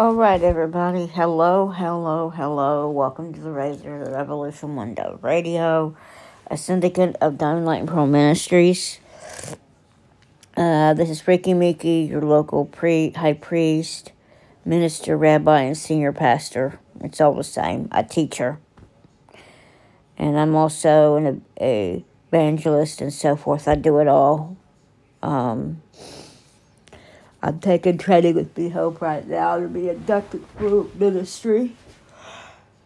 All right, everybody. Hello, hello, hello. Welcome to the Razor of the Revolution One Window Radio, a syndicate of Diamond Light and Pearl Ministries. Uh, this is Freaky Mickey, your local pre high priest, minister, rabbi, and senior pastor. It's all the same. A teacher, and I'm also an a evangelist and so forth. I do it all. Um, I'm taking training with Be Hope right now to be inducted through ministry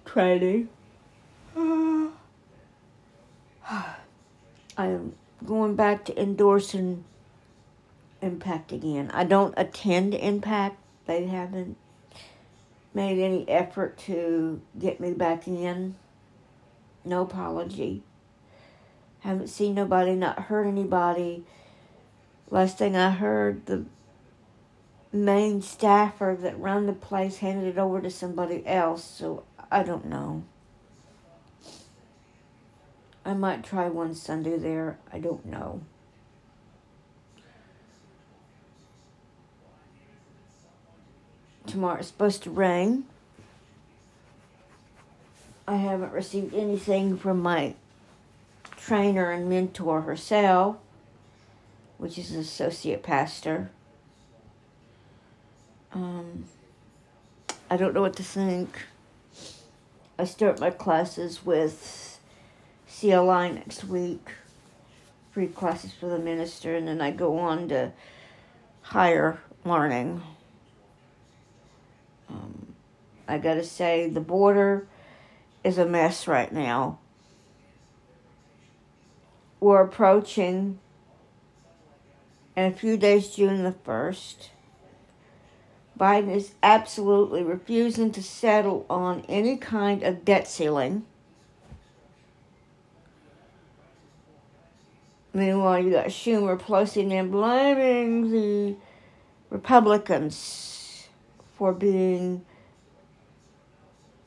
training. I am going back to endorsing Impact again. I don't attend Impact. They haven't made any effort to get me back in. No apology. Haven't seen nobody, not heard anybody. Last thing I heard, the main staffer that run the place handed it over to somebody else, so I don't know. I might try one Sunday there. I don't know. Tomorrow it's supposed to rain. I haven't received anything from my trainer and mentor herself, which is an associate pastor. Um, I don't know what to think. I start my classes with CLI next week, free classes for the minister, and then I go on to higher learning. Um, I gotta say, the border is a mess right now. We're approaching, in a few days, June the 1st Biden is absolutely refusing to settle on any kind of debt ceiling. Meanwhile, you got Schumer, Pelosi, and blaming the Republicans for being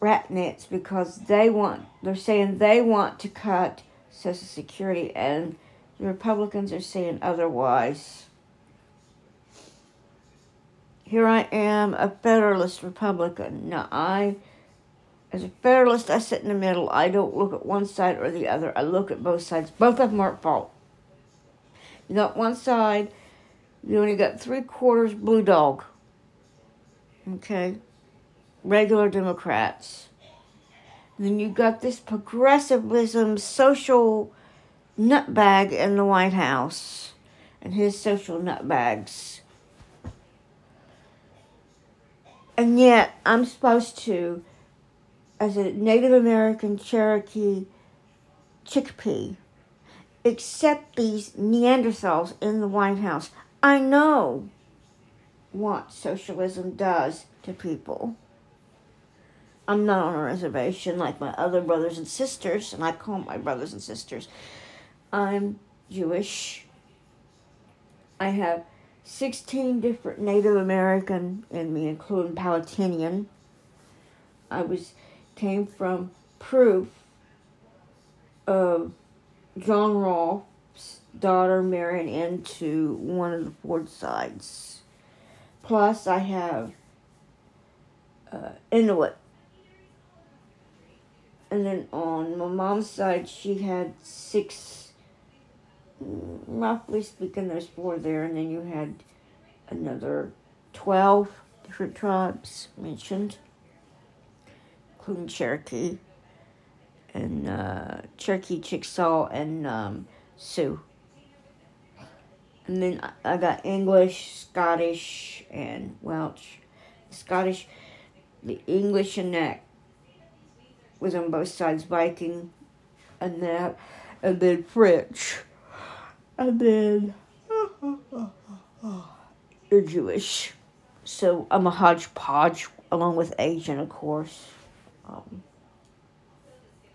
ratnets because they want, they're saying they want to cut Social Security, and the Republicans are saying otherwise here I am, a Federalist Republican. Now, I, as a Federalist, I sit in the middle. I don't look at one side or the other. I look at both sides. Both of them are at fault. You got one side, you only got three quarters blue dog. Okay? Regular Democrats. And then you got this progressivism social nutbag in the White House and his social nutbags And yet, I'm supposed to, as a Native American Cherokee chickpea, accept these Neanderthals in the White House. I know what socialism does to people. I'm not on a reservation like my other brothers and sisters, and I call my brothers and sisters. I'm Jewish. I have 16 different Native American in me, including Palatinian. I was came from proof of John Rolfe's daughter marrying into one of the Ford sides. Plus, I have uh, Inuit. And then on my mom's side, she had six roughly speaking, there's four there, and then you had another 12 different tribes mentioned, including Cherokee, and uh, Cherokee, Chickasaw, and um, Sioux. And then I got English, Scottish, and Welsh. Scottish, the English and that was on both sides, Viking, and that, and then French and then you're Jewish. So I'm a hodgepodge along with Asian, of course. Um,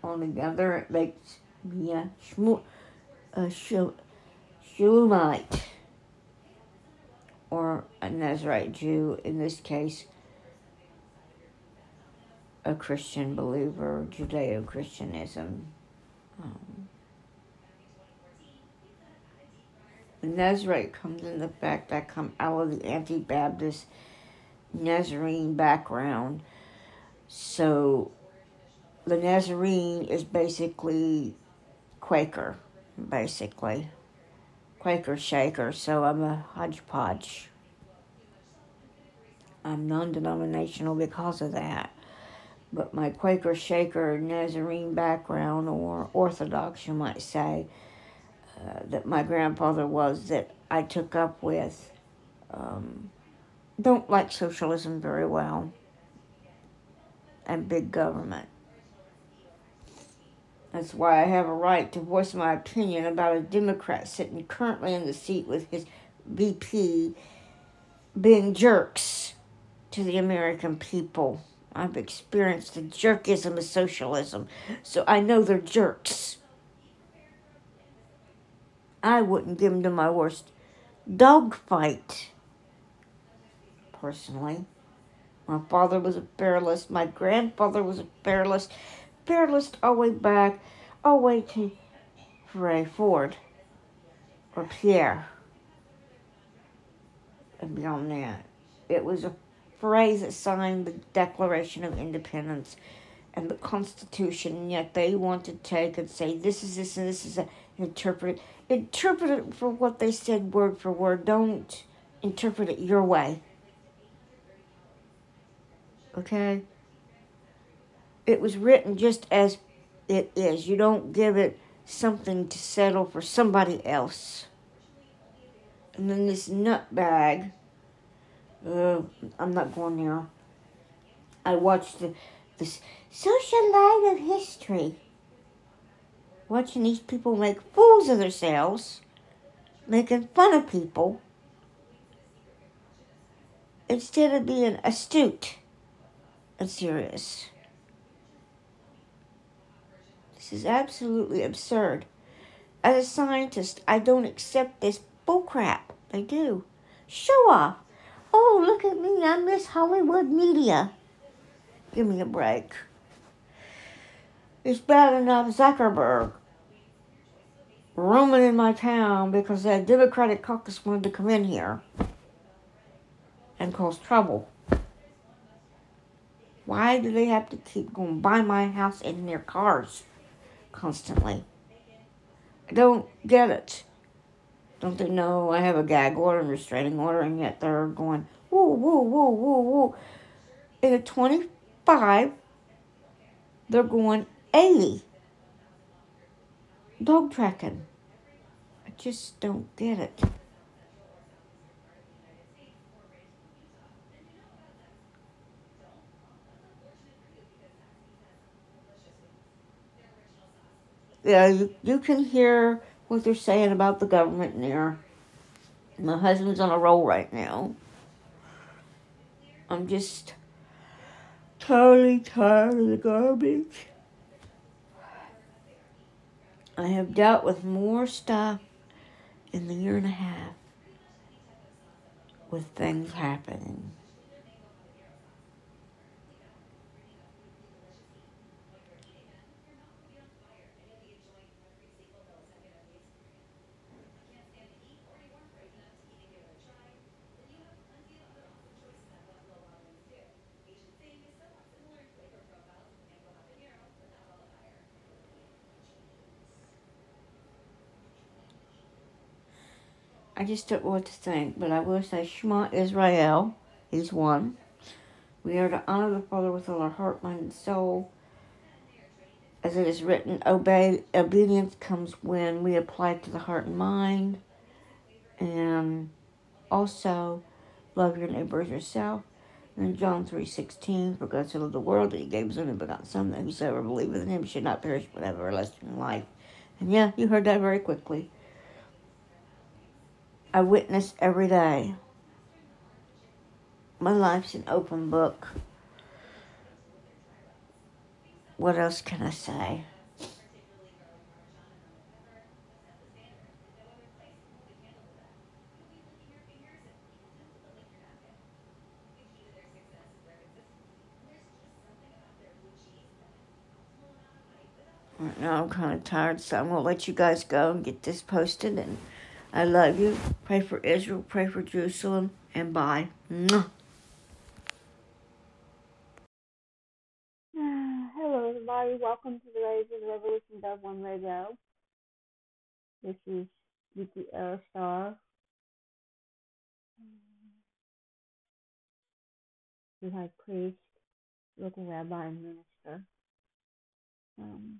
all together, it makes me a, shmu, a Shulamite or a Nazarite Jew, in this case, a Christian believer, Judeo Christianism. Um, The Nazarite comes in the fact I come out of the Anabaptist Nazarene background. So the Nazarene is basically Quaker, basically. Quaker Shaker, so I'm a hodgepodge. I'm non denominational because of that. But my Quaker Shaker Nazarene background, or Orthodox, you might say, uh, that my grandfather was, that I took up with, um, don't like socialism very well and big government. That's why I have a right to voice my opinion about a Democrat sitting currently in the seat with his VP being jerks to the American people. I've experienced the jerkism of socialism, so I know they're jerks. I wouldn't give them to my worst dogfight, personally. My father was a Federalist. My grandfather was a Federalist. Federalist all the way back, all the way to Ray Ford or Pierre and beyond that. It was a phrase that signed the Declaration of Independence and the Constitution, and yet they want to take and say this is this and this is that, interpret. Interpret it for what they said word for word. Don't interpret it your way. Okay? It was written just as it is. You don't give it something to settle for somebody else. And then this nutbag. Uh, I'm not going there. I watched the this social light of history. Watching these people make fools of themselves, making fun of people, instead of being astute and serious. This is absolutely absurd. As a scientist, I don't accept this bullcrap. They do. Show off. Oh, look at me. I'm Miss Hollywood Media. Give me a break. It's bad enough Zuckerberg roaming in my town because that Democratic caucus wanted to come in here and cause trouble. Why do they have to keep going by my house in their cars constantly? I don't get it. Don't they know I have a gag order and restraining order, and yet they're going, woo, woo, woo, woo, woo. In a 25, they're going 80. Dog tracking. I just don't get it. Yeah, you, you can hear what they're saying about the government there. My husband's on a roll right now. I'm just totally tired of the garbage. I have dealt with more stuff in the year and a half with things happening. I just don't know what to think, but I will say Shema Israel, He's one. We are to honor the Father with all our heart, mind, and soul. As it is written, obey obedience comes when we apply it to the heart and mind. And also love your neighbor as yourself. And John three sixteen, for God so loved the world that he gave his only begotten Son, that whosoever believeth in him should not perish but have everlasting life. And yeah, you heard that very quickly. I witness every day. My life's an open book. What else can I say? Right now I'm kind of tired, so I'm going to let you guys go and get this posted and I love you. Pray for Israel. Pray for Jerusalem. And bye. Mwah. Hello, everybody. Welcome to the Raising Revolution Dub One Radio. This is Nikki L. Star. The high priest, local rabbi, and minister. Um,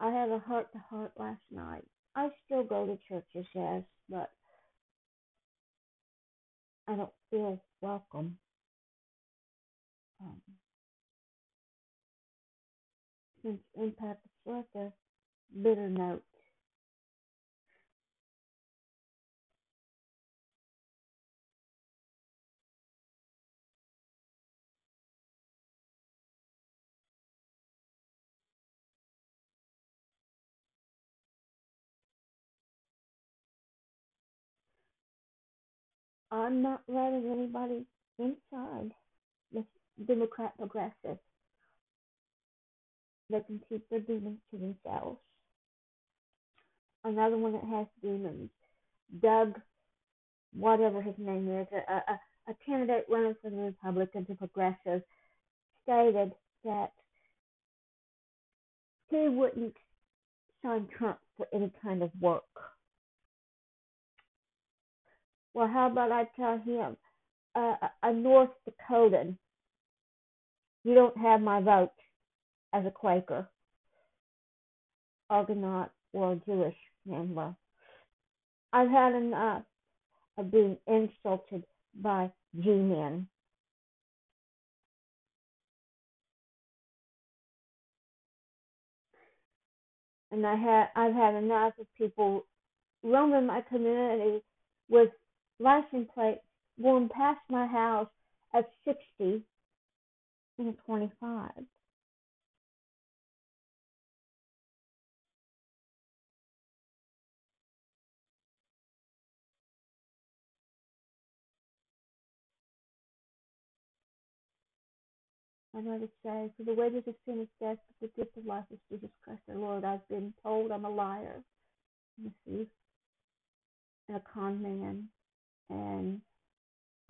I had a heart to heart last night I still go to churches, yes, but I don't feel welcome. Um, since Impact is like a bitter note. I'm not letting anybody inside the Democrat progressive. They can keep their demons to themselves. Another one that has demons, Doug, whatever his name is, a, a, a candidate running for the Republicans and progressive, stated that he wouldn't sign Trump for any kind of work. Well, how about I tell him, uh, a North Dakotan, you don't have my vote as a Quaker, Argonaut, or a Jewish member. I've had enough of being insulted by G-men. And I had I've had enough of people roaming my community with license plate going past my house at 60 and 25. I know to say, for the wages of sin is death, but the gift of life is Jesus Christ our Lord. I've been told I'm a liar, a thief, and a con man, and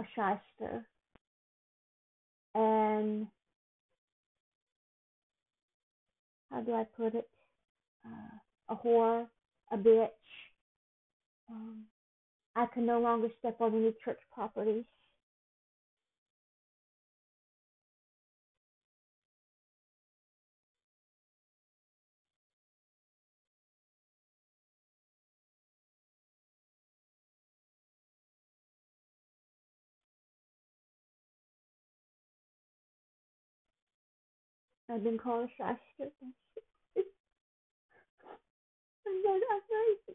a shyster, and how do I put it? Uh, a whore, a bitch. Um, I can no longer step on any church properties. I've been called a shyster. and then I've raised the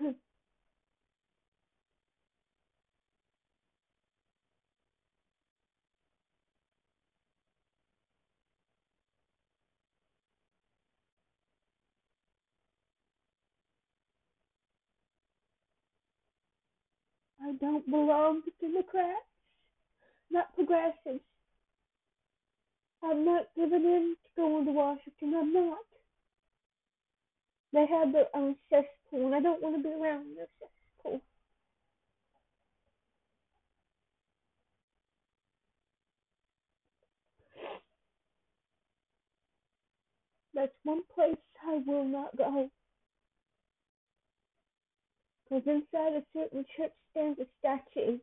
I don't belong to Democrats, not progressives. I'm not giving in to going to Washington. I'm not. They have their own cesspool, and I don't want to be around their cesspool. That's one place I will not go. Because inside a certain church stands a statue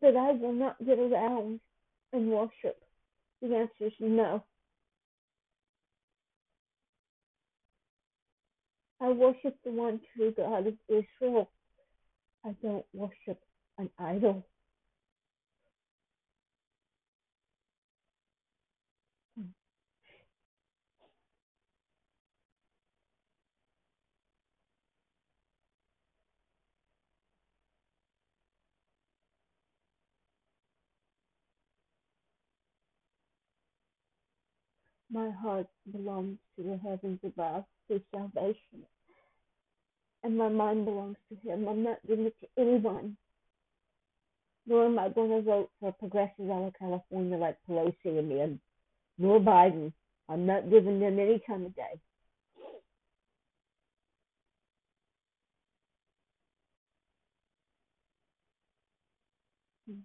that I will not get around and worship. The answer is no. I worship the one true God of Israel. I don't worship an idol. My heart belongs to the heavens above through salvation. And my mind belongs to Him. I'm not giving it to anyone. Nor am I going to vote for progressives out of California like Pelosi and nor Biden. I'm not giving them any time of day. Hmm.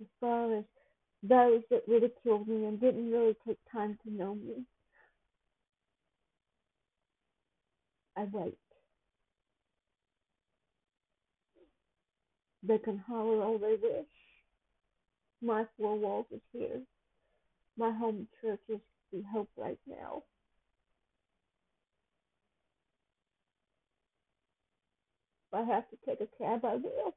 As far as those that ridiculed me and didn't really take time to know me. I wait. They can holler all they wish. My four walls is here. My home church is the hope right now. If I have to take a cab, I will.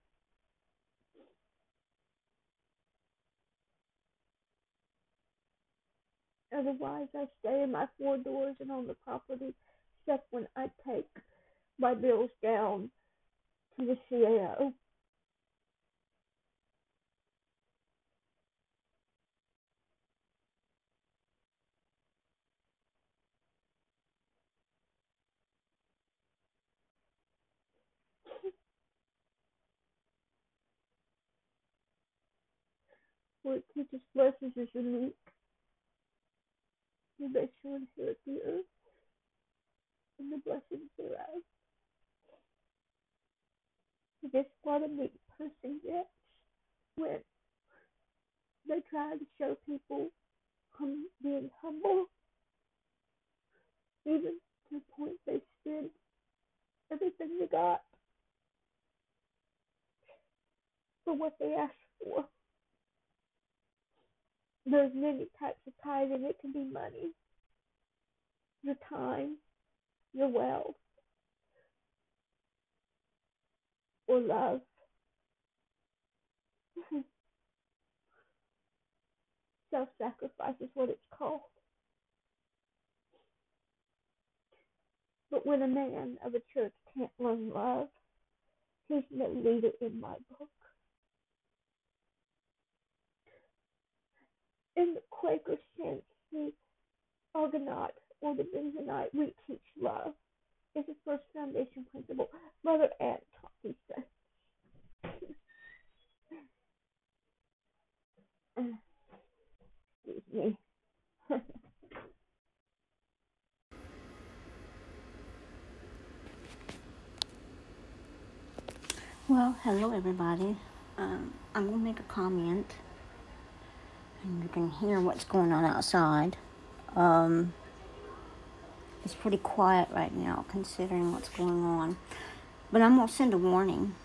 Otherwise, I stay in my four doors and on the property, except when I take my bills down to the CAO. It teaches blessings is unique. You bet you inherit the earth and the blessings thereof. This what a meek person gets when they try to show people hum- being humble, even to the point they spend everything they got for what they ask for. There's many types of tithing. It can be money, your time, your wealth, or love. Self sacrifice is what it's called. But when a man of a church can't learn love, he's no leader in my book. In the Quaker sense, the Argonaut or the Mennonite, we teach love. It's the first foundation principle. Mother Ann taught these things. Excuse me. Well, hello everybody. Um, I'm gonna make a comment, you can hear what's going on outside. Um, it's pretty quiet right now, considering what's going on. But I'm gonna send a warning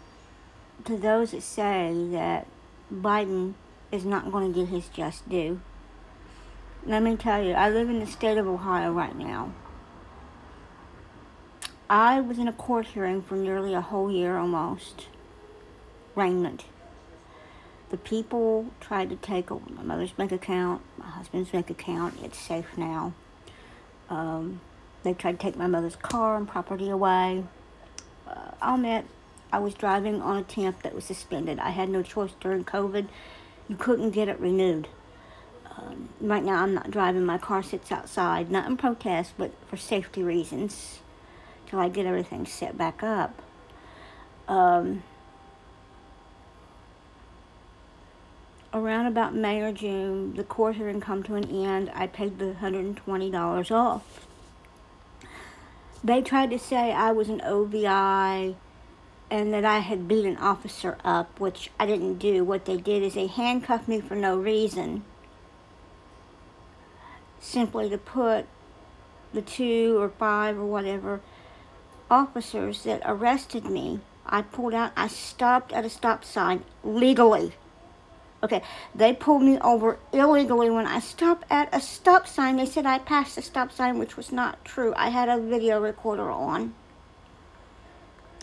to those that say that Biden is not going to get his just due. Let me tell you, I live in the state of Ohio right now. I was in a court hearing for nearly a whole year almost. Raymond. The people tried to take my mother's bank account, my husband's bank account. It's safe now. Um, They tried to take my mother's car and property away. Uh, I'll admit, I was driving on a temp that was suspended. I had no choice during COVID. You couldn't get it renewed. Um, right now, I'm not driving. My car sits outside, not in protest, but for safety reasons, till I get everything set back up. Um, around about May or June, the court hearing come to an end. I paid the $120 off. They tried to say I was an OVI and that I had beat an officer up, which I didn't do. What they did is they handcuffed me for no reason, simply to put the two or five or whatever officers that arrested me. I pulled out, I stopped at a stop sign legally. Okay, they pulled me over illegally when I stopped at a stop sign. They said I passed the stop sign, which was not true. I had a video recorder on.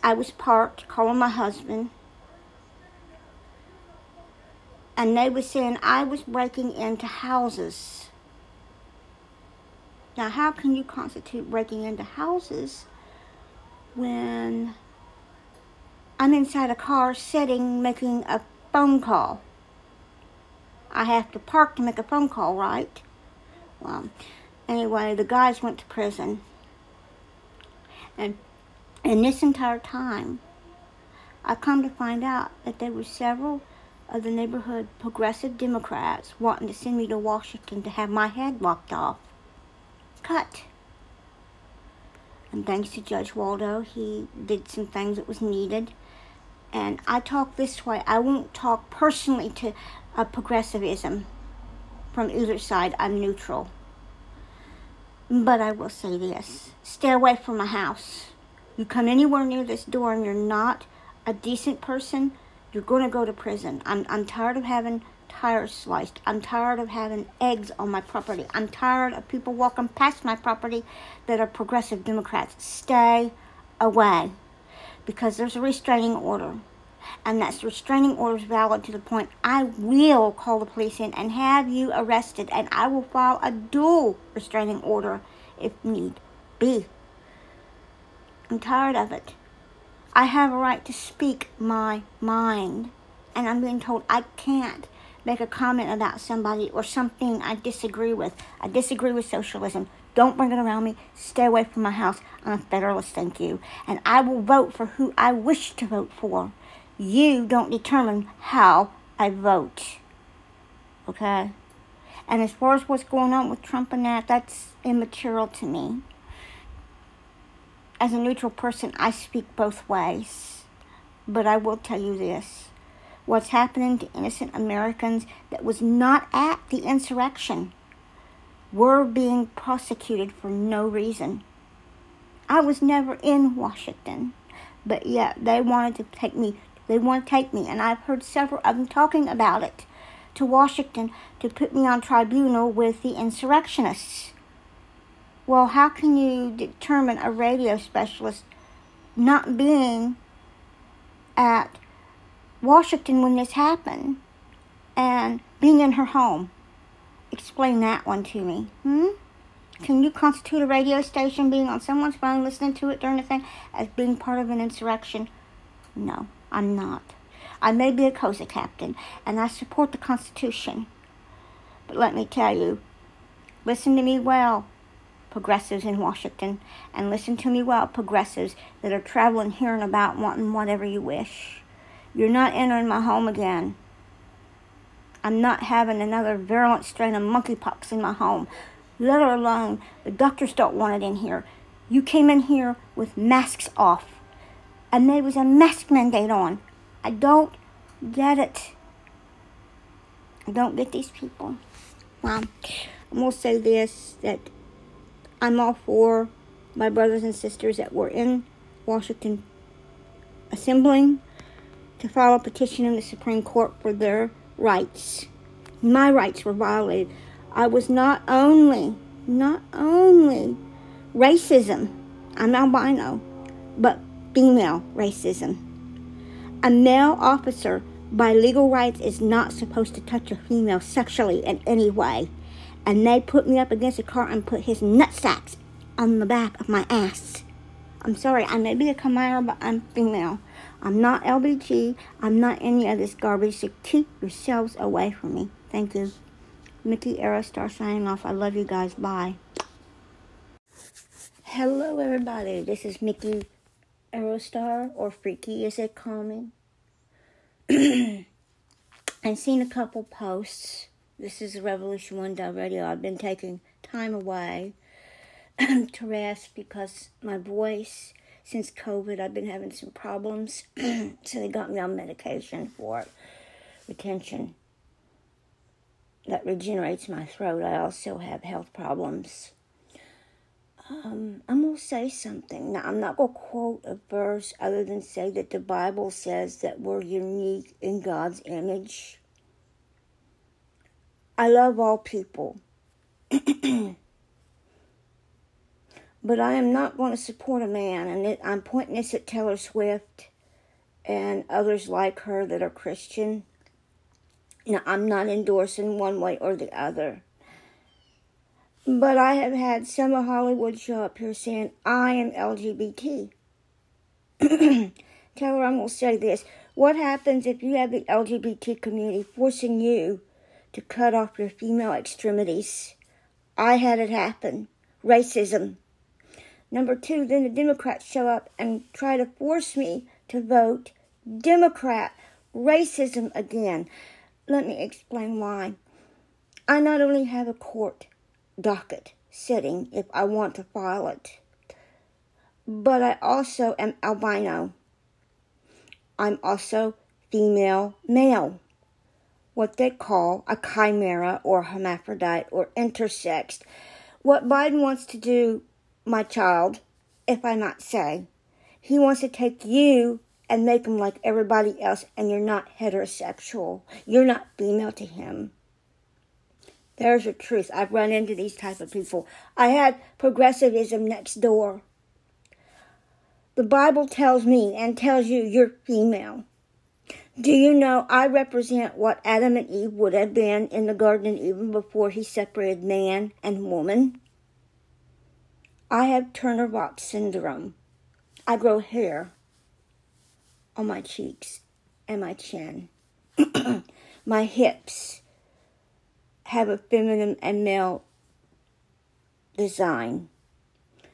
I was parked calling my husband. And they were saying I was breaking into houses. Now, how can you constitute breaking into houses when I'm inside a car sitting making a phone call? I have to park to make a phone call, right? Well, anyway, the guys went to prison. And in this entire time, I come to find out that there were several of the neighborhood progressive Democrats wanting to send me to Washington to have my head lopped off. Cut. And thanks to Judge Waldo, he did some things that was needed. And I talk this way. I won't talk personally to a progressivism from either side. I'm neutral. But I will say this. Stay away from my house. You come anywhere near this door and you're not a decent person, you're going to go to prison. I'm, I'm tired of having tires sliced. I'm tired of having eggs on my property. I'm tired of people walking past my property that are progressive Democrats. Stay away because there's a restraining order. And that restraining order is valid to the point I will call the police in and have you arrested, and I will file a dual restraining order if need be. I'm tired of it. I have a right to speak my mind, and I'm being told I can't make a comment about somebody or something I disagree with. I disagree with socialism. Don't bring it around me. Stay away from my house. I'm a Federalist, thank you. And I will vote for who I wish to vote for. You don't determine how I vote. Okay? And as far as what's going on with Trump and that, that's immaterial to me as a neutral person, I speak both ways. But I will tell you this what's happening to innocent Americans that was not at the insurrection were being prosecuted for no reason. I was never in Washington, but yet they wanted to take me. They want to take me, and I've heard several of them talking about it to Washington to put me on tribunal with the insurrectionists. Well, how can you determine a radio specialist not being at Washington when this happened and being in her home? Explain that one to me. Hmm? Can you constitute a radio station being on someone's phone listening to it during the thing as being part of an insurrection? No, I'm not. I may be a COSA captain and I support the Constitution. But let me tell you, listen to me well progressives in Washington, and listen to me well, progressives that are traveling here and about wanting whatever you wish. You're not entering my home again. I'm not having another virulent strain of monkeypox in my home. Let alone, the doctors don't want it in here. You came in here with masks off, and there was a mask mandate on. I don't get it. I don't get these people. Well, I'm going to say this that I'm all for my brothers and sisters that were in Washington assembling to file a petition in the Supreme Court for their rights. My rights were violated. I was not only, not only racism, I'm albino, but female racism. A male officer, by legal rights, is not supposed to touch a female sexually in any way and they put me up against a car and put his nutsacks on the back of my ass. I'm sorry, I may be a Khmer, but I'm female. I'm not LBG. I'm not any of this garbage. So keep yourselves away from me. Thank you. Mickey Arrowstar signing off. I love you guys. Bye. Hello, everybody. This is Mickey Arrowstar, or Freaky Is It Common? I've seen a couple posts. This is Revolution One Radio. I've been taking time away to rest because my voice, since COVID, I've been having some problems. so they got me on medication for retention that regenerates my throat. I also have health problems. Um, I'm going to say something. Now, I'm not going to quote a verse other than say that the Bible says that we're unique in God's image. I love all people. but I am not going to support a man, and it, I'm pointing this at Taylor Swift and others like her that are Christian. Now, I'm not endorsing one way or the other. But I have had some of Hollywood show up here saying, I am LGBT. Tell her I'm going to say this. What happens if you have the LGBT community forcing you to cut off your female extremities? I had it happen. Racism. Number two, then the Democrats show up and try to force me to vote Democrat. Racism again. Let me explain why. I not only have a court docket setting if I want to file it. But I also am albino. I'm also female male, what they call a chimera or hermaphrodite or intersexed. What Biden wants to do, my child, if I not say, he wants to take you and make him like everybody else, and you're not heterosexual. You're not female to him. There's the truth. I've run into these type of people. I had progressivism next door. The Bible tells me and tells you you're female. Do you know I represent what Adam and Eve would have been in the garden even before he separated man and woman? I have Turner syndrome. I grow hair on my cheeks and my chin, my hips have a feminine and male design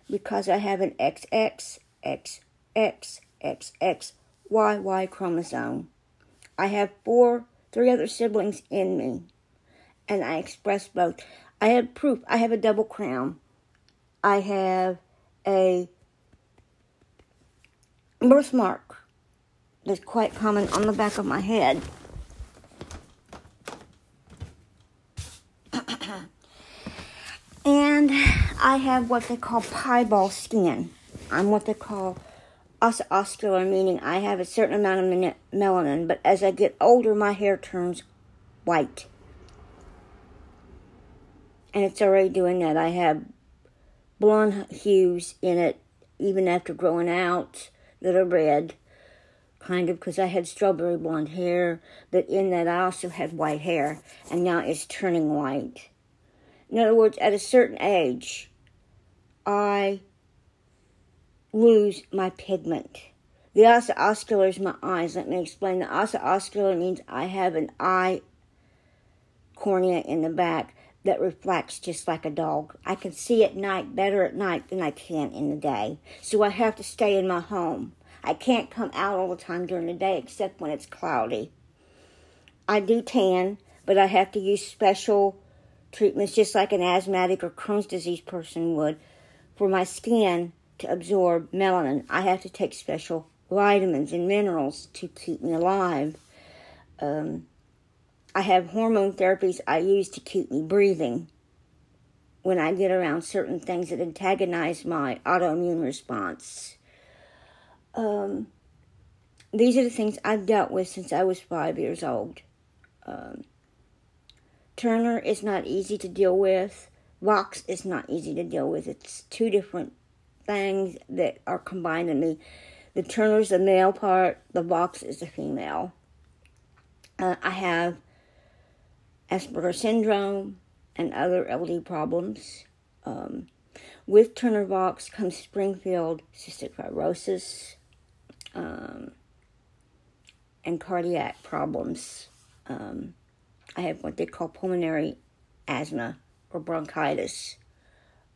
because I have an XX, XX, XX, YY chromosome. I have four, three other siblings in me, and I express both. I have proof. I have a double crown. I have a birthmark that's quite common on the back of my head. and I have what they call piebald skin. I'm what they call osseous, meaning I have a certain amount of melanin, but as I get older, my hair turns white. And it's already doing that. I have blonde hues in it, even after growing out, that are red, kind of, because I had strawberry blonde hair, but in that I also had white hair, and now it's turning white. In other words, at a certain age, I lose my pigment. The ossa is my eyes. Let me explain. The ossa means I have an eye cornea in the back that reflects just like a dog. I can see at night better at night than I can in the day. So I have to stay in my home. I can't come out all the time during the day except when it's cloudy. I do tan, but I have to use special treatments just like an asthmatic or Crohn's disease person would for my skin to absorb melanin. I have to take special vitamins and minerals to keep me alive. Um, I have hormone therapies I use to keep me breathing when I get around certain things that antagonize my autoimmune response. Um, these are the things I've dealt with since I was five years old. Um, Turner is not easy to deal with. Vox is not easy to deal with. It's two different things that are combined in me. The Turner's the male part, the Vox is the female. Uh, I have Asperger syndrome and other LD problems. Um, with Turner Vox comes Springfield cystic fibrosis um, and cardiac problems. Um, I have what they call pulmonary asthma or bronchitis.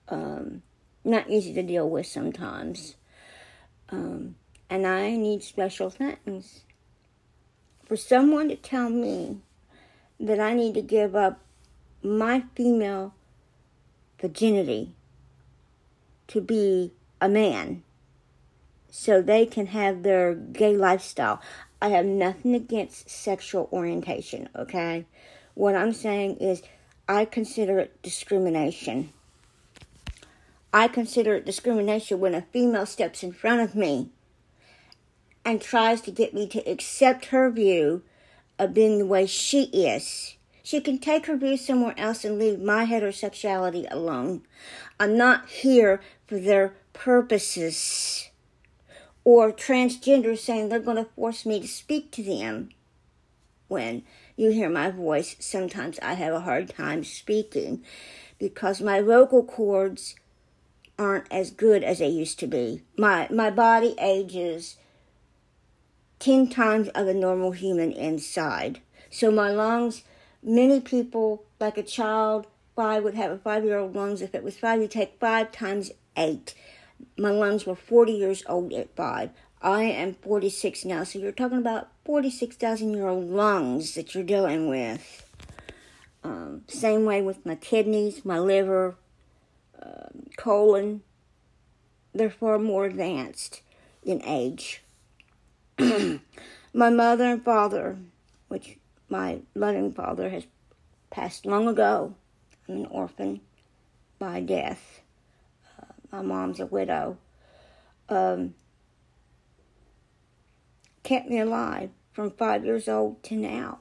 Um, not easy to deal with sometimes. Um, and I need special things. For someone to tell me that I need to give up my female virginity to be a man so they can have their gay lifestyle. I have nothing against sexual orientation, okay? What I'm saying is, I consider it discrimination. I consider it discrimination when a female steps in front of me and tries to get me to accept her view of being the way she is. She can take her view somewhere else and leave my heterosexuality alone. I'm not here for their purposes. Or transgender saying they're going to force me to speak to them. When you hear my voice, sometimes I have a hard time speaking because my vocal cords aren't as good as they used to be. My my body ages 10 times of a normal human inside. So my lungs Many people, like a child, five would have a five year old lungs. If it was five, you take five times eight. My lungs were 40 years old at five. I am 46 now, so you're talking about 46,000 year old lungs that you're dealing with. Um, same way with my kidneys, my liver, uh, colon. They're far more advanced in age. my mother and father, which my loving father has passed long ago. I'm an orphan by death. Uh, my mom's a widow. Um, kept me alive from five years old to now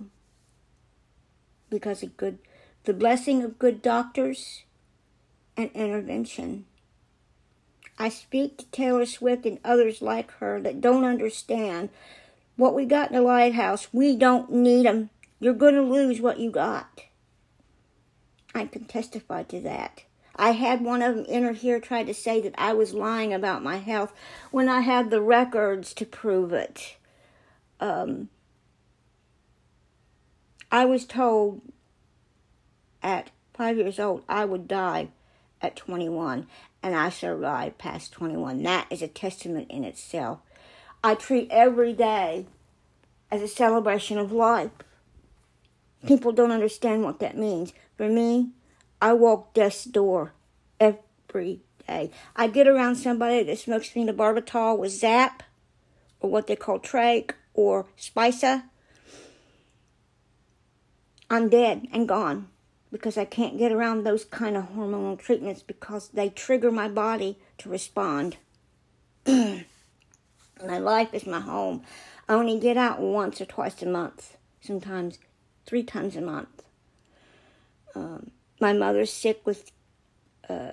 because of good, the blessing of good doctors and intervention. I speak to Taylor Swift and others like her that don't understand what we got in the lighthouse. We don't need them you're going to lose what you got. I can testify to that. I had one of them enter here try to say that I was lying about my health when I had the records to prove it. Um, I was told at five years old I would die at 21, and I survived past 21. That is a testament in itself. I treat every day as a celebration of life. People don't understand what that means. For me, I walk death's door every day. I get around somebody that smokes phenobarbital with Zap, or what they call Trach, or Spicer, I'm dead and gone because I can't get around those kind of hormonal treatments because they trigger my body to respond. my life is my home. I only get out once or twice a month, sometimes three times a month. Um, my mother's sick with uh,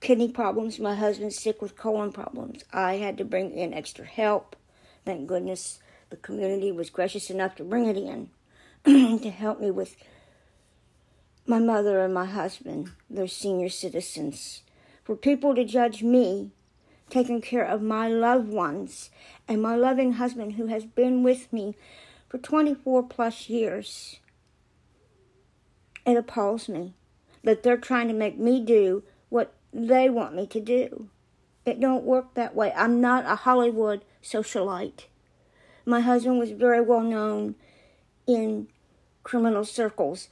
kidney problems. My husband's sick with colon problems. I had to bring in extra help. Thank goodness the community was gracious enough to bring it in to help me with my mother and my husband. They're senior citizens. For people to judge me taking care of my loved ones and my loving husband who has been with me for 24 plus years. It appalls me that they're trying to make me do what they want me to do. It don't work that way. I'm not a Hollywood socialite. My husband was very well known in criminal circles.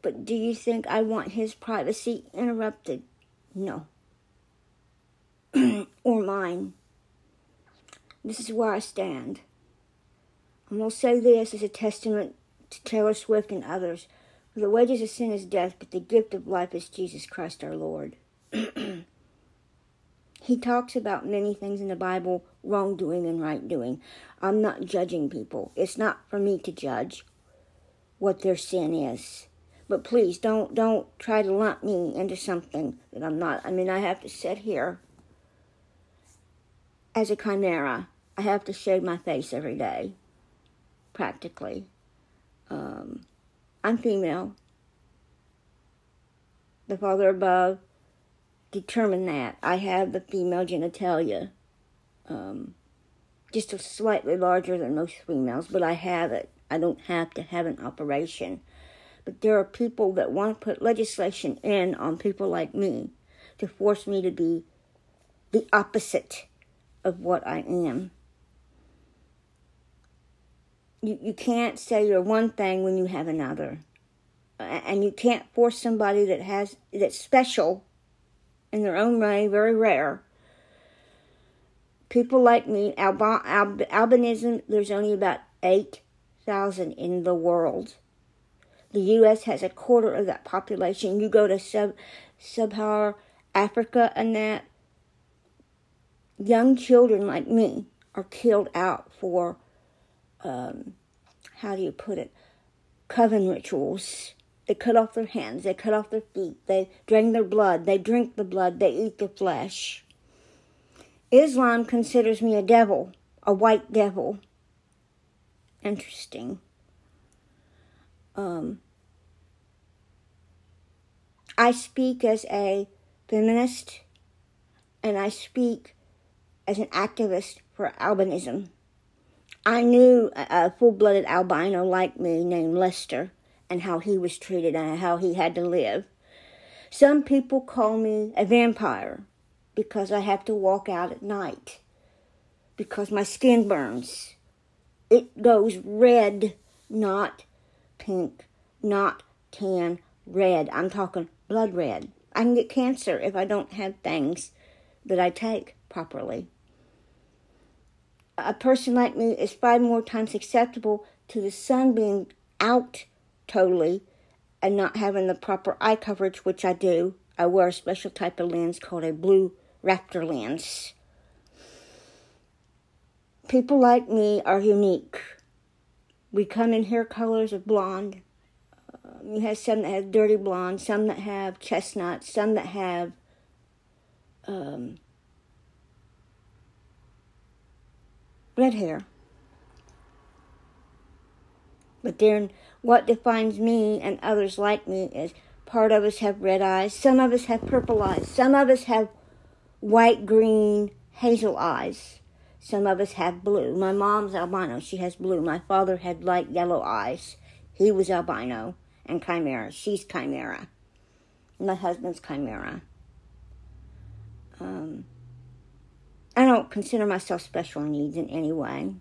But do you think I want his privacy interrupted? No. or mine. This is where I stand. And we'll say this as a testament to Taylor Swift and others. For the wages of sin is death, but the gift of life is Jesus Christ our Lord. he talks about many things in the Bible, wrongdoing and right doing. I'm not judging people. It's not for me to judge what their sin is. But please don't don't try to lump me into something that I'm not. I mean, I have to sit here as a chimera. I have to shave my face every day practically. Um, I'm female. The Father above determine that. I have the female genitalia. Um, just slightly larger than most females, but I have it. I don't have to have an operation. But there are people that want to put legislation in on people like me to force me to be the opposite of what I am. You, you can't say you're one thing when you have another. And you can't force somebody that has that's special in their own way, very rare. People like me, alb- alb- albinism, there's only about 8,000 in the world. The U.S. has a quarter of that population. You go to sub Sub-Saharan Africa and that, young children like me are killed out for, um, how do you put it, coven rituals. They cut off their hands, they cut off their feet, they drain their blood, they drink the blood, they eat the flesh. Islam considers me a devil, a white devil. Interesting. Um, I speak as a feminist and I speak as an activist for albinism. I knew a, full blooded albino like me named Lester and how he was treated and how he had to live. Some people call me a vampire because I have to walk out at night because my skin burns. It goes red, not pink, not tan, red. I'm talking blood red. I can get cancer if I don't have things that I take properly. A person like me is five more times acceptable to the sun being out totally and not having the proper eye coverage, which I do. I wear a special type of lens called a blue raptor lens. People like me are unique. We come in hair colors of blonde. Um, you have some that have dirty blonde, some that have chestnut, some that have um, red hair. But then what defines me and others like me is part of us have red eyes, some of us have purple eyes, some of us have white, green, hazel eyes. Some of us have blue. My mom's albino. She has blue. My father had light yellow eyes. He was albino and chimera. She's chimera. My husband's chimera. Um, I don't consider myself special needs in any way.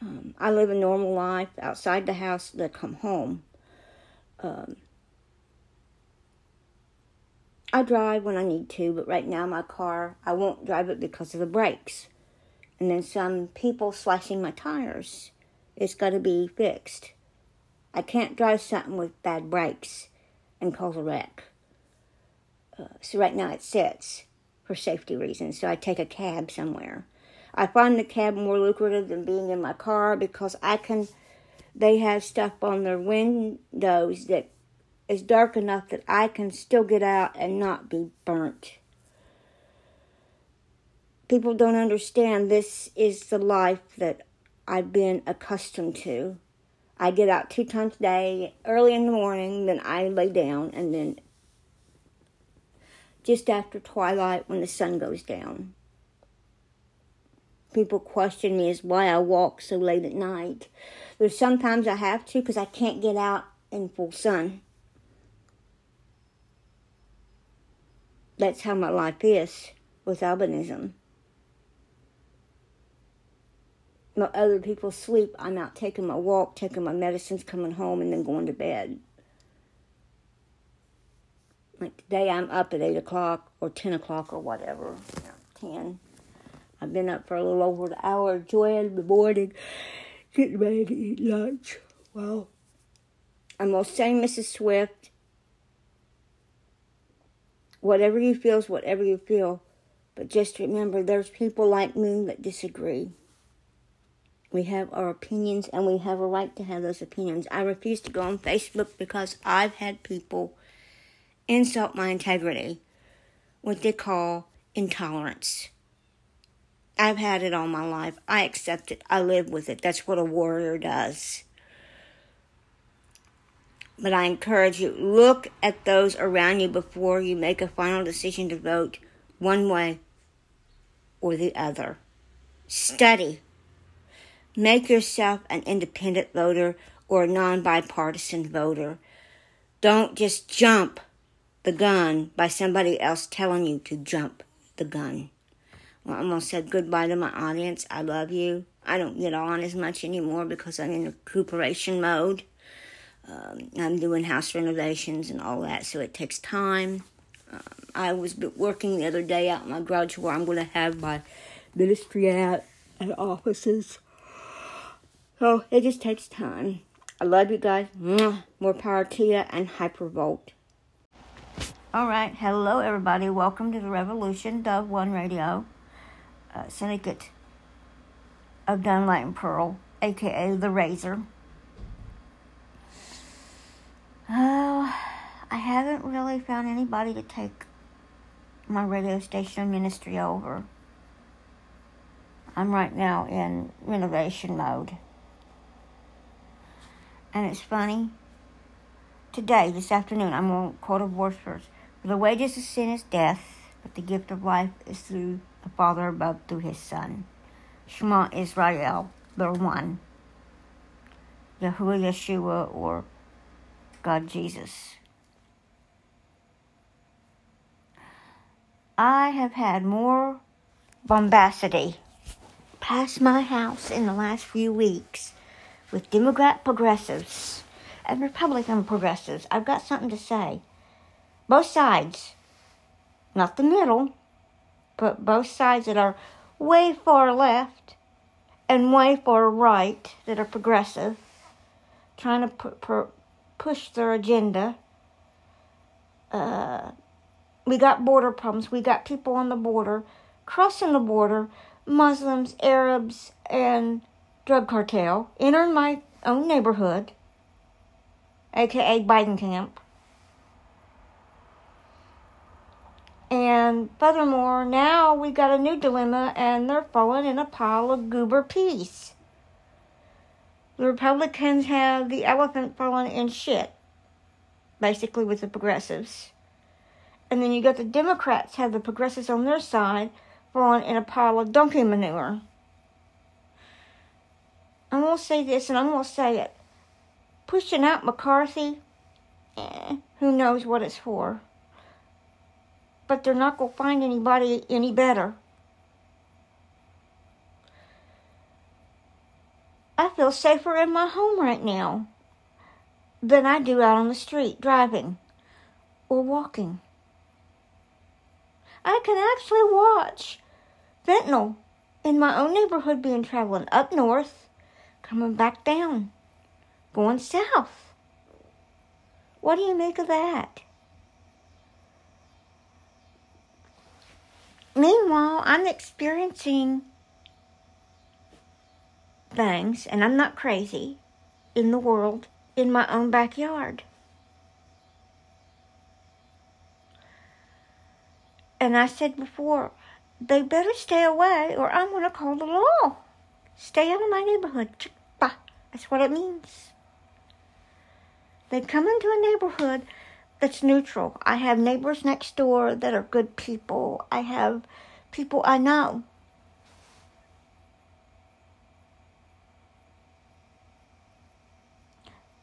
Um, I live a normal life outside the house to come home. Um, I drive when I need to, but right now my car, I won't drive it because of the brakes. And then some people slashing my tires. It's got to be fixed. I can't drive something with bad brakes and cause a wreck. Uh, so right now it sits for safety reasons, so I take a cab somewhere. I find the cab more lucrative than being in my car because I can, they have stuff on their windows that is dark enough that I can still get out and not be burnt. People don't understand this is the life that I've been accustomed to. I get out two times a day, early in the morning, then I lay down, and then just after twilight when the sun goes down. People question me as why I walk so late at night. There's sometimes I have to because I can't get out in full sun. That's how my life is with albinism. While other people sleep, I'm out taking my walk, taking my medicines, coming home, and then going to bed. Like today, I'm up at 8 o'clock or 10 o'clock or whatever. 10. I've been up for a little over an hour, enjoying the morning, getting ready to eat lunch. Well, I'm going to say, Mrs. Swift, whatever you feel is whatever you feel. But just remember, there's people like me that disagree. We have our opinions and we have a right to have those opinions. I refuse to go on Facebook because I've had people insult my integrity, what they call intolerance. I've had it all my life. I accept it. I live with it. That's what a warrior does. But I encourage you, look at those around you before you make a final decision to vote one way or the other. Study. Make yourself an independent voter or a non bipartisan voter. Don't just jump the gun by somebody else telling you to jump the gun. Going to say goodbye to my audience. I love you. I don't get on as much anymore because I'm in recuperation mode. Um, I'm doing house renovations and all that, so it takes time. Um, I was working the other day out in my garage where I'm going to have my ministry at and offices. So it just takes time. I love you guys. More power to you and hypervolt. All right, hello everybody. Welcome to the Revolution Dove One Radio uh, Syndicate of Dunlight and Pearl, aka the Razor. Oh, I haven't really found anybody to take my radio station ministry over. I'm right now in renovation mode. And it's funny. Today, this afternoon, I'm going to quote a verse first. For the wages of sin is death, but the gift of life is through the Father above to his Son. Shema Israel, the one. Yahuwah Yeshua or God Jesus. I have had more bombacity past my house in the last few weeks with Democrat progressives and Republican progressives. I've got something to say. Both sides, not the middle, but both sides that are way far left and way far right that are progressive, trying to pu- pu- push their agenda. Uh, we got border problems. We got people on the border, crossing the border, Muslims, Arabs, and drug cartel entering my own neighborhood, aka Biden camp. And furthermore, now we've got a new dilemma, and they're falling in a pile of goober peas. The Republicans have the elephant falling in shit, basically, with the progressives. And then you got the Democrats have the progressives on their side falling in a pile of donkey manure. I'm going to say this, and I'm going to say it. Pushing out McCarthy, eh, who knows what it's for but they're not going to find anybody any better. I feel safer in my home right now than I do out on the street driving or walking. I can actually watch fentanyl in my own neighborhood being traveling up north, coming back down, going south. What do you make of that? Meanwhile, I'm experiencing things, and I'm not crazy, in the world, in my own backyard. And I said before, they better stay away or I'm going to call the law. Stay out of my neighborhood. That's what it means. They come into a neighborhood that's neutral. I have neighbors next door that are good people. I have people I know.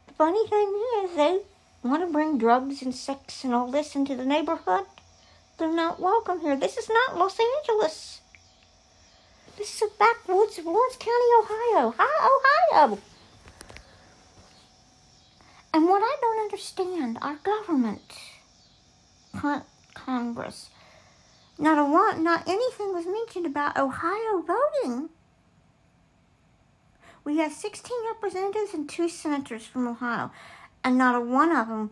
The funny thing is, they want to bring drugs and sex and all this into the neighborhood. They're not welcome here. This is not Los Angeles. This is a backwoods of Lawrence County, Ohio. Hi, Ohio. And what I don't understand, our government, con- Congress, not a one, not anything was mentioned about Ohio voting. We have 16 representatives and two senators from Ohio, and not a one of them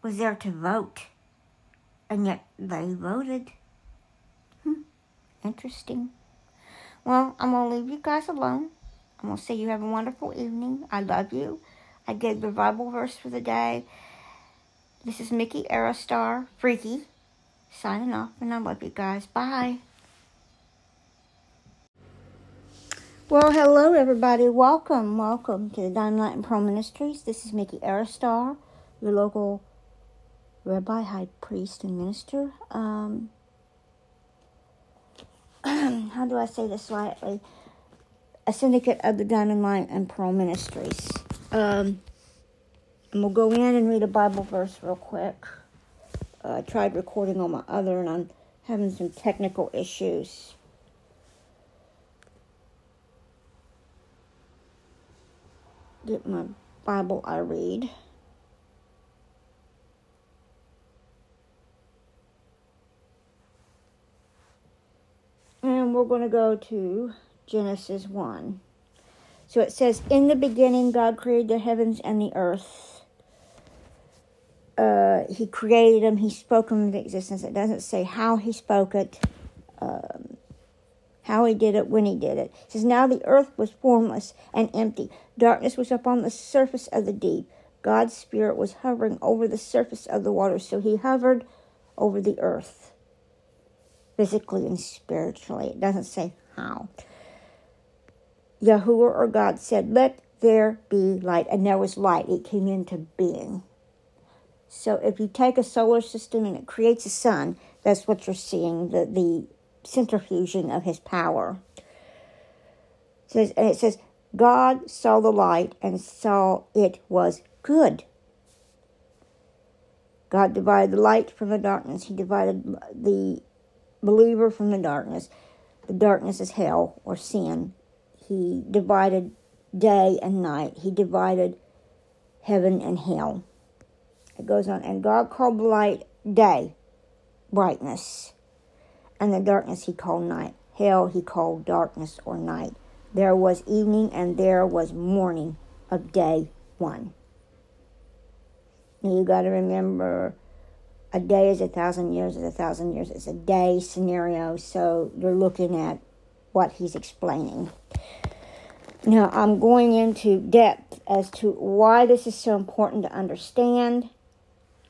was there to vote. And yet they voted. Hmm. Interesting. Well, I'm going to leave you guys alone. I'm going to say you have a wonderful evening. I love you. I gave the Bible verse for the day. This is Mickey Arrowstar, Freaky, signing off, and I love you guys. Bye. Well, hello, everybody. Welcome, welcome to the Dynamite and Pearl Ministries. This is Mickey Arrowstar, your local rabbi, high priest, and minister. Um, how do I say this slightly? A syndicate of the Dynamite and Pearl Ministries. Um, and we'll go in and read a Bible verse real quick. Uh, I tried recording on my other, and I'm having some technical issues. Get my Bible I read. And we're going to go to Genesis 1. So it says, In the beginning, God created the heavens and the earth. Uh, he created them, He spoke them into existence. It doesn't say how He spoke it, um, how He did it, when He did it. It says, Now the earth was formless and empty. Darkness was upon the surface of the deep. God's Spirit was hovering over the surface of the water. So He hovered over the earth, physically and spiritually. It doesn't say how. Yahuwah or God said, Let there be light. And there was light. It came into being. So if you take a solar system and it creates a sun, that's what you're seeing, the, the of his power. It says, and it says, God saw the light and saw it was good. God divided the light from the darkness. He divided the believer from the darkness. The darkness is hell or sin. He divided day and night. He divided heaven and hell. It goes on, and God called the light day, brightness, and the darkness he called night. Hell he called darkness or night. There was evening and there was morning of day one. Now you got to remember a day is a thousand years is a thousand years. It's a day scenario, so you're looking at what he's explaining. Now, I'm going into depth as to why this is so important to understand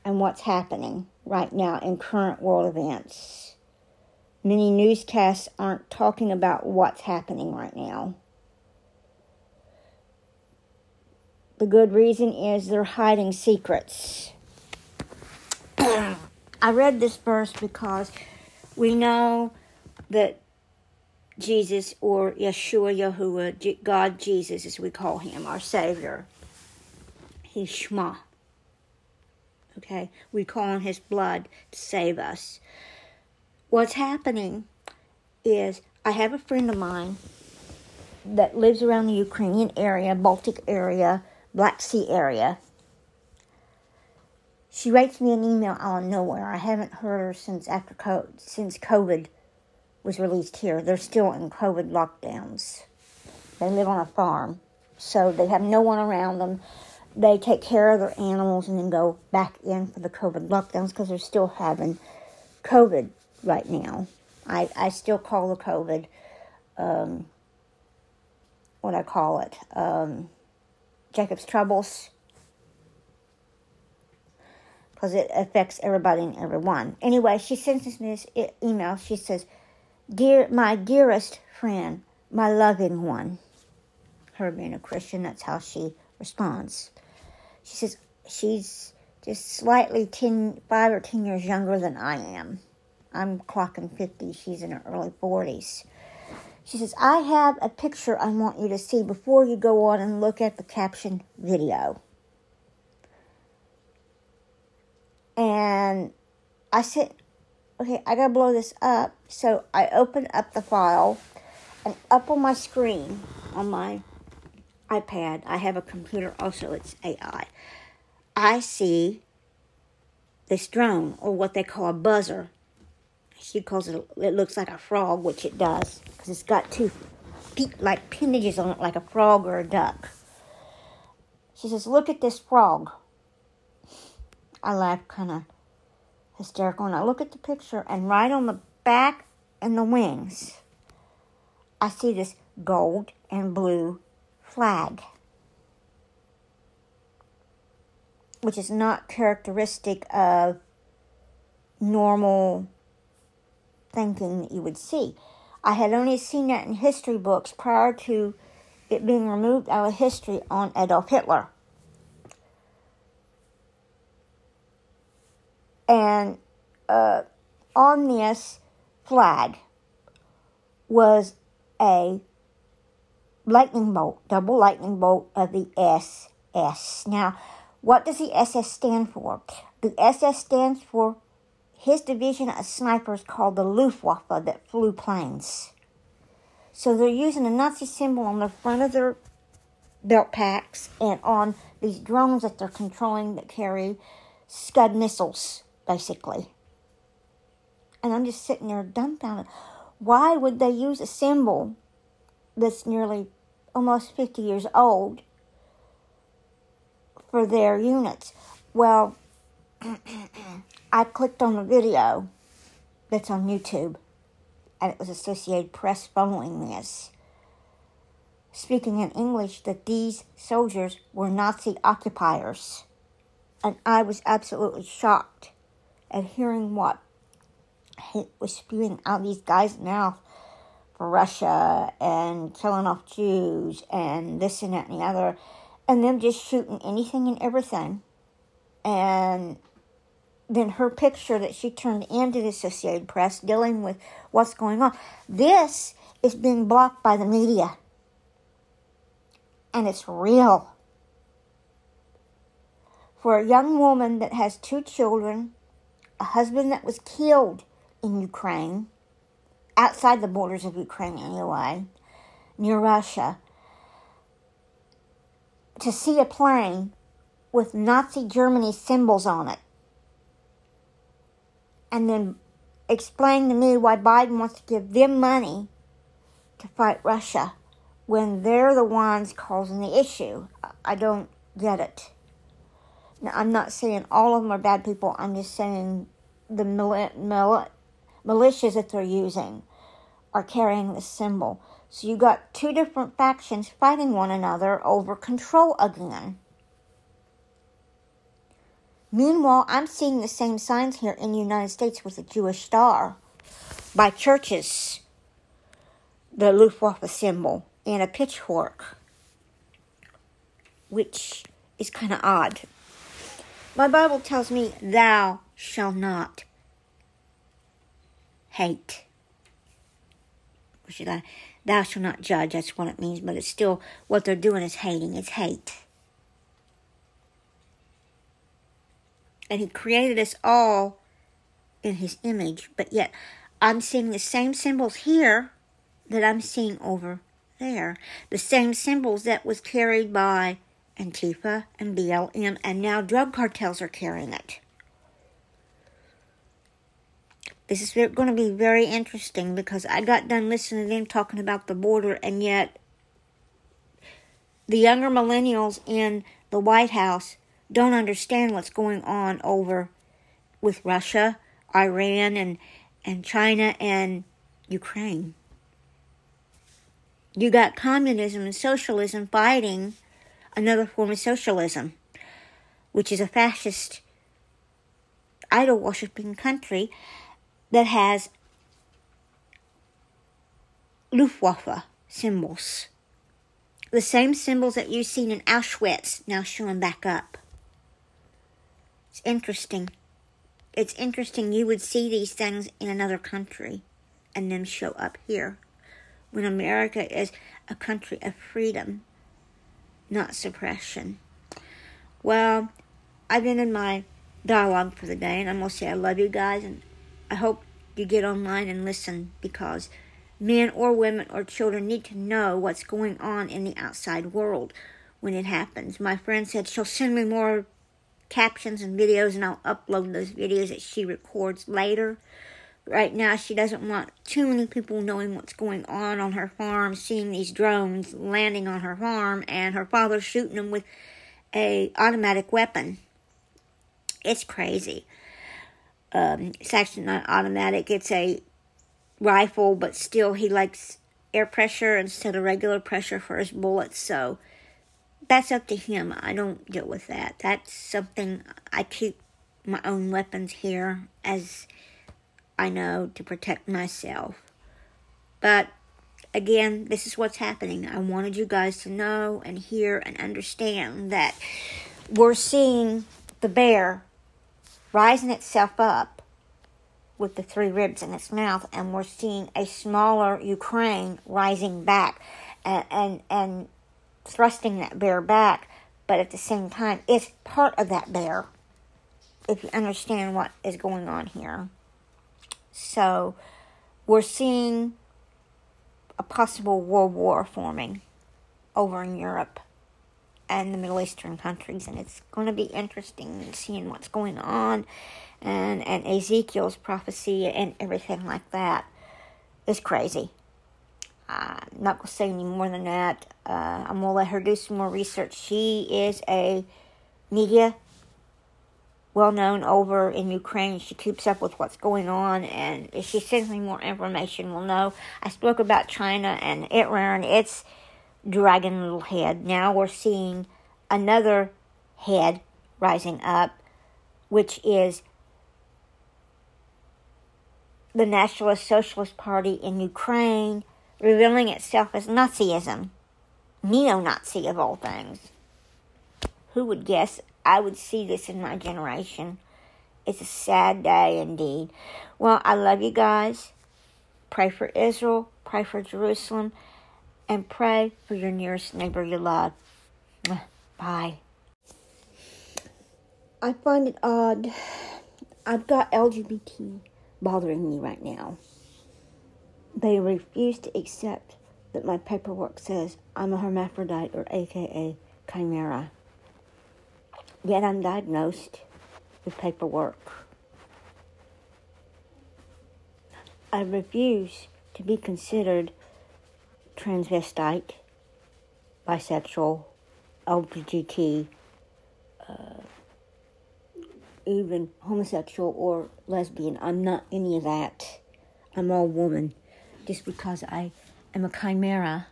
and what's happening right now in current world events. Many newscasts aren't talking about what's happening right now. The good reason is they're hiding secrets. I read this verse because we know that Jesus or Yeshua, Yahuwah, God Jesus, as we call him, our Savior, he's Shema. Okay? We call on his blood to save us. What's happening is I have a friend of mine that lives around the Ukrainian area, Baltic area, Black Sea area. She writes me an email out of nowhere. I haven't heard her since after COVID, since COVID was released here. They're still in COVID lockdowns. They live on a farm, so they have no one around them. They take care of their animals and then go back in for the COVID lockdowns because they're still having COVID right now. I, I still call the COVID, um, what I call it, um, Jacob's troubles because it affects everybody and everyone. Anyway, she sends this email. She says, "Dear, my dearest friend, my loving one." Her being a Christian, that's how she responds. She says she's just slightly 10, 5 or 10 years younger than I am. I'm clocking 50. She's in her early 40s. She says, I have a picture I want you to see before you go on and look at the caption video. And I said, okay, I gotta blow this up. So I open up the file, and up on my screen, on my iPad, I have a computer also, it's AI. I see this drone, or what they call a buzzer, she calls it, it looks like a frog, which it does, because it's got two like appendages on it, like a frog or a duck. She says, Look at this frog. I laugh kind of hysterical, and I look at the picture, and right on the back and the wings, I see this gold and blue flag, which is not characteristic of normal thinking that you would see. I had only seen that in history books prior to it being removed out of history on Adolf Hitler. And uh, on this flag was a lightning bolt, double lightning bolt of the SS. Now, what does the SS stand for? The SS stands for his division of snipers called the Luftwaffe that flew planes. So they're using a Nazi symbol on the front of their belt packs and on these drones that they're controlling that carry Scud missiles, basically. And I'm just sitting there dumbfounded. Why would they use a symbol that's nearly almost 50 years old for their units? Well, I clicked on the video that's on YouTube, and it was Associated Press following this, speaking in English that these soldiers were Nazi occupiers. And I was absolutely shocked at hearing what was spewing out these guys' mouth for Russia and killing off Jews and this and that and the other, and them just shooting anything and everything. And then her picture that she turned into the Associated Press dealing with what's going on. This is being blocked by the media. And it's real. For a young woman that has two children, a husband that was killed in Ukraine, outside the borders of Ukraine anyway, near Russia, to see a plane with Nazi Germany symbols on it and then explain to me why Biden wants to give them money to fight Russia when they're the ones causing the issue. I don't get it. Now, I'm not saying all of them are bad people. I'm just saying the mil- mil- militias that they're using are carrying the symbol. So you got two different factions fighting one another over control again. Meanwhile, I'm seeing the same signs here in the United States with the Jewish star by churches, the Luftwaffe symbol, and a pitchfork, which is kind of odd. My Bible tells me, Thou shalt not hate. Thou shalt not judge, that's what it means, but it's still what they're doing is hating, it's hate. and He created us all in His image, but yet I'm seeing the same symbols here that I'm seeing over there. The same symbols that was carried by Antifa and BLM, and now drug cartels are carrying it. This is going to be very interesting because I got done listening to them talking about the border, and yet the younger millennials in the White House don't understand what's going on over with Russia, Iran, and, and China and Ukraine. You got communism and socialism fighting another form of socialism, which is a fascist, idol worshipping country that has Luftwaffe symbols. The same symbols that you've seen in Auschwitz now showing back up. It's interesting. It's interesting you would see these things in another country and then show up here when America is a country of freedom, not suppression. Well, I've been in my dialogue for the day, and I'm going to say I love you guys, and I hope you get online and listen because men or women or children need to know what's going on in the outside world when it happens. My friend said she'll send me more captions and videos, and I'll upload those videos that she records later. Right now, she doesn't want too many people knowing what's going on on her farm, seeing these drones landing on her farm, and her father shooting them with a automatic weapon. It's crazy. Um, it's actually not automatic. It's a rifle, but still he likes air pressure instead of regular pressure for his bullets. So that's up to him. I don't deal with that. That's something I keep my own weapons here as I know to protect myself. But again, this is what's happening. I wanted you guys to know and hear and understand that we're seeing the bear rising itself up with the three ribs in its mouth, and we're seeing a smaller Ukraine rising back and, and, and thrusting that bear back, but at the same time, it's part of that bear, if you understand what is going on here. So, we're seeing a possible world war forming over in Europe and the Middle Eastern countries, and it's going to be interesting seeing what's going on and and Ezekiel's prophecy and everything like that is crazy. I'm not gonna say any more than that. Uh, I'm gonna let her do some more research. She is a media well known over in Ukraine. She keeps up with what's going on, and if she sends me more information, we'll know. I spoke about China and Iran. Its dragon little head. Now we're seeing another head rising up, which is the Nationalist Socialist Party in Ukraine revealing itself as Nazism, neo Nazi of all things. Who would guess I would see this in my generation? It's a sad day indeed. Well, I love you guys. Pray for Israel, pray for Jerusalem, and pray for your nearest neighbor you love. Bye. I find it odd. I've got LGBT bothering me right now. They refuse to accept that my paperwork says I'm a hermaphrodite or AKA chimera. Yet I'm diagnosed with paperwork. I refuse to be considered transvestite, bisexual, LGBT, uh, even homosexual or lesbian. I'm not any of that. I'm all woman. Just because I am a chimera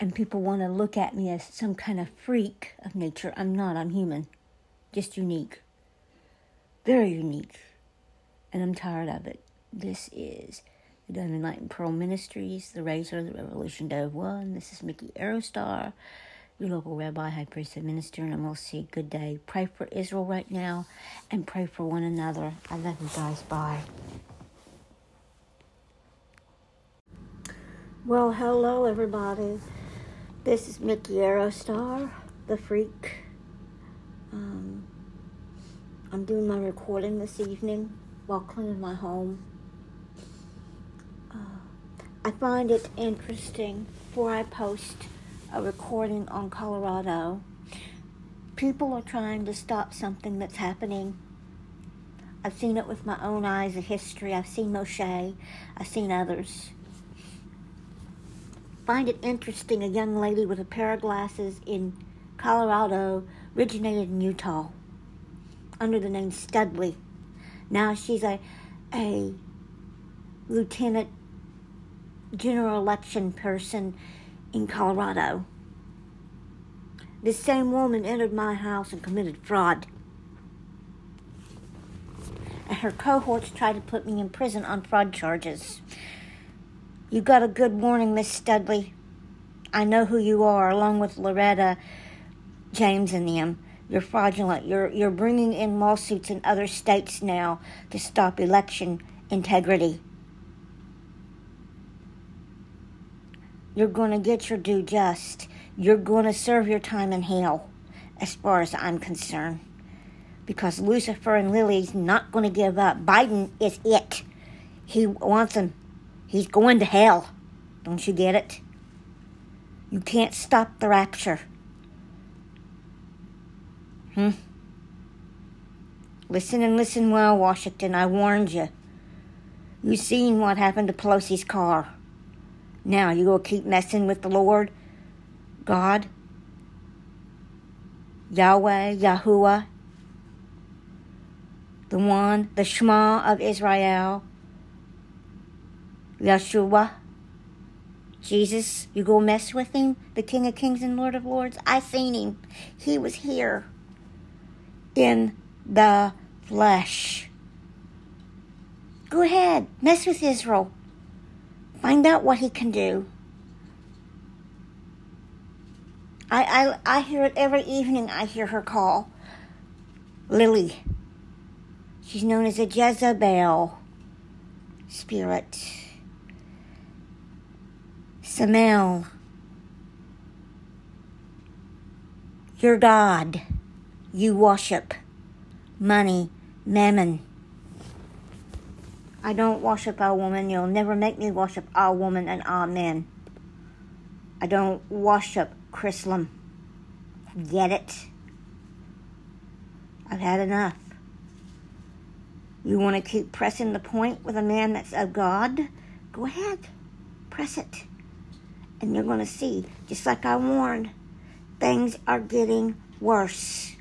and people want to look at me as some kind of freak of nature, I'm not. I'm human. Just unique. Very unique. And I'm tired of it. This is Diamond Light and Pearl Ministries, the Razor, the Revolution Day of One. This is Mickey Arrowstar your local rabbi, high priest, and minister, and we'll see. Good day. Pray for Israel right now and pray for one another. I love you guys. Bye. Well, hello, everybody. This is Mickey Arrowstar, the freak. Um, I'm doing my recording this evening while cleaning my home. I find it interesting before I post a recording on Colorado. People are trying to stop something that's happening. I've seen it with my own eyes in history. I've seen Moshe. I've seen others. Find it interesting a young lady with a pair of glasses in Colorado originated in Utah under the name Studley. Now she's a, a lieutenant general election person in Colorado. This same woman entered my house and committed fraud. And her cohorts tried to put me in prison on fraud charges. You got a good warning, Miss Studley. I know who you are, along with Loretta, James, and them. You're fraudulent. You're you're bringing in lawsuits in other states now to stop election integrity. You're going to get your due just. You're going to serve your time in hell, as far as I'm concerned. Because Lucifer and Lily's not going to give up. Biden is it. He wants him. He's going to hell. Don't you get it? You can't stop the rapture. Hmm? Listen and listen well, Washington. I warned you. You seen what happened to Pelosi's car. Now, you gonna keep messing with the Lord, God, Yahweh, Yahuwah, the one, the Shema of Israel, Yeshua, Jesus, you go mess with him, the King of Kings and Lord of Lords? I seen him. He was here in the flesh. Go ahead, mess with Israel. Find out what he can do. I, I, I hear it every evening. I hear her call. Lily. She's known as a Jezebel spirit. Samel. Your God. You worship. Money. Mammon. I don't worship our woman. You'll never make me worship our woman and our men. I don't worship Chrislam. Get it? I've had enough. You want to keep pressing the point with a man that's of God? Go ahead. Press it. And you're going to see, just like I warned, things are getting worse.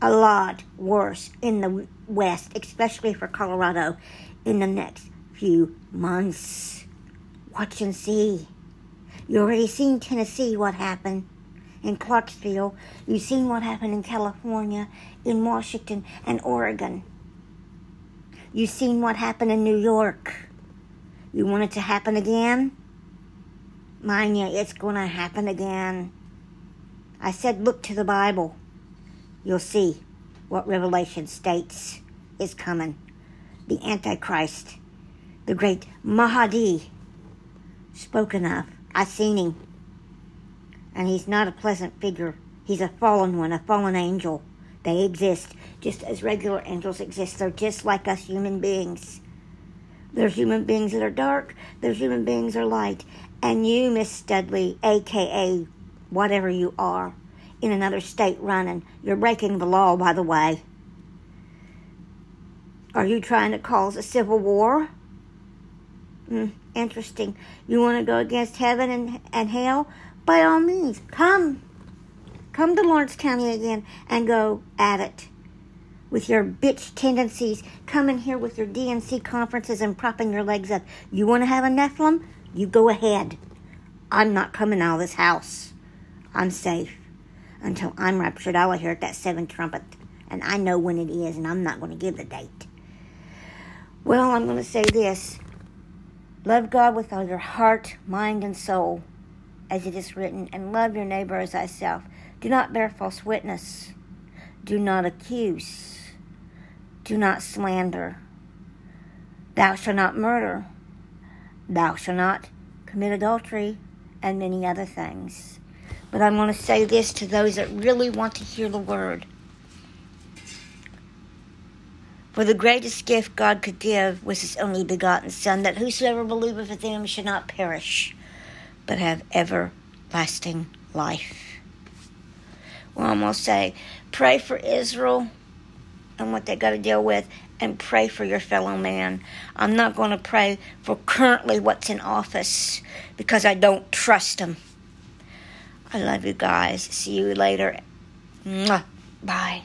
A lot worse in the West, especially for Colorado, in the next few months. Watch and see. You already seen Tennessee what happened in Clarksville. You've seen what happened in California, in Washington, and Oregon. You've seen what happened in New York. You want it to happen again? Mind you, it's going to happen again. I said, look to the Bible. You'll see what Revelation states is coming. The Antichrist, the great Mahdi, spoken of. I've seen him. And he's not a pleasant figure. He's a fallen one, a fallen angel. They exist just as regular angels exist. They're just like us human beings. There's human beings that are dark, there's human beings that are light. And you, Miss Studley, aka whatever you are, in another state running, you're breaking the law, by the way. Are you trying to cause a civil war? Mm, interesting. You want to go against heaven and, and hell? By all means, come. Come to Lawrence County again and go at it. With your bitch tendencies, come in here with your DNC conferences and propping your legs up. You want to have a Nephilim? You go ahead. I'm not coming out of this house. I'm safe. Until I'm raptured, I will hear that seventh trumpet. And I know when it is, and I'm not going to give the date. Well, I'm going to say this Love God with all your heart, mind, and soul, as it is written, and love your neighbor as thyself. Do not bear false witness. Do not accuse. Do not slander. Thou shalt not murder. Thou shalt not commit adultery, and many other things. But I'm going to say this to those that really want to hear the word. For the greatest gift God could give was his only begotten Son, that whosoever believeth in him should not perish, but have everlasting life. To say, pray for Israel and what they got to deal with, and pray for your fellow man. I'm not going to pray for currently what's in office because I don't trust them. I love you guys. See you later. Bye.